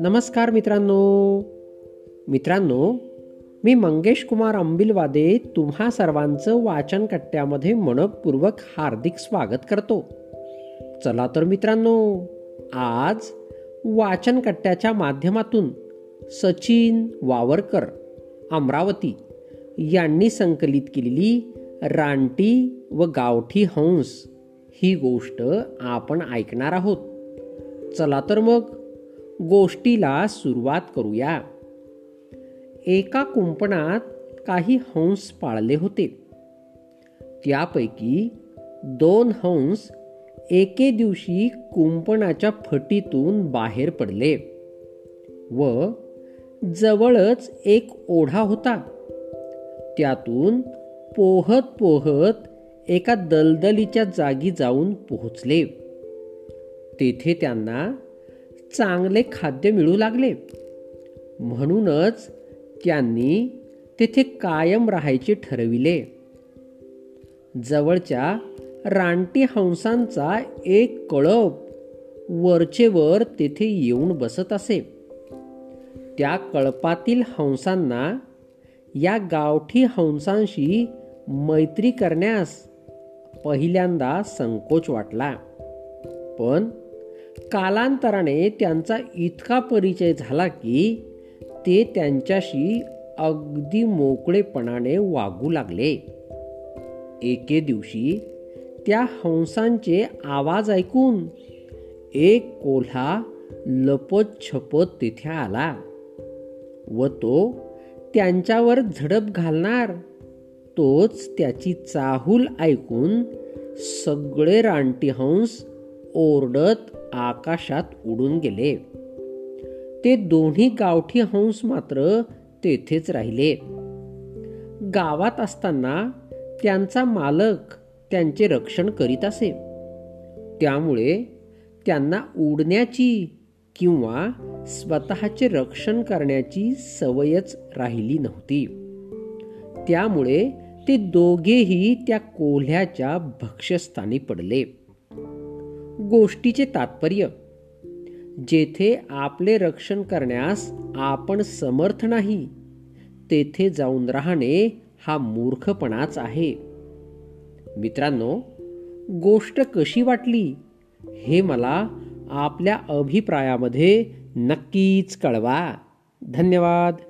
नमस्कार मित्रांनो. मित्रांनो मी मंगेश कुमार अंबिलवादे तुम्हा सर्वांचं वाचन कट्ट्यामध्ये मनपूर्वक हार्दिक स्वागत करतो. चला तर मित्रांनो आज वाचन कट्ट्याच्या माध्यमातून सचिन वावरकर अमरावती यांनी संकलित केलेली रानटी व गावठी हंस ही गोष्ट आपण ऐकणार आहोत. चला तर मग गोष्टीला सुरुवात करूया. एका कुंपणात काही हंस पाळले होते. त्यापैकी दोन हंस एके दिवशी कुंपणाच्या फटीतून बाहेर पडले व जवळच एक ओढा होता. त्यातून पोहत पोहत एका दलदलीच्या जागी जाऊन पोहोचले. तेथे त्यांना चांगले खाद्य मिळू लागले. म्हणूनच त्यांनी तेथे कायम राहायचे ठरविले. जवळच्या रानटी हंसांचा एक कळप वरचेवर तेथे येऊन बसत असे. त्या कळपातील हंसांना या गावठी हंसांशी मैत्री करण्यास पहिल्यांदा संकोच वाटला. पण कालांतराने त्यांचा इतका परिचय झाला की ते त्यांच्याशी अगदी मोकळेपणाने वागू लागले. एके दिवशी त्या हंसांचे आवाज ऐकून एक कोल्हा लपत छपत तिथे आला व तो त्यांच्यावर झडप घालणार तोच त्याची चाहूल ऐकून सगळे रानटी हंस ओरडत आकाशात उडून गेले. ते दोन्ही गावठी हंस मात्र तेथेच राहिले. गावात असताना त्यांचा मालक त्यांचे रक्षण करीत असे. त्यामुळे त्यांना उडण्याची किंवा स्वतःचे रक्षण करण्याची सवयच राहिली नव्हती. त्यामुळे ते दोघेही त्या कोल्ह्याच्या भक्ष्यस्थानी पडले. गोष्टीचे तात्पर्य जेथे आपले रक्षण करण्यास आपण समर्थ नाही तेथे जाऊन राहणे हा मूर्खपणाच आहे. मित्रांनो गोष्ट कशी वाटली हे मला आपल्या अभिप्रायामध्ये नक्कीच कळवा. धन्यवाद.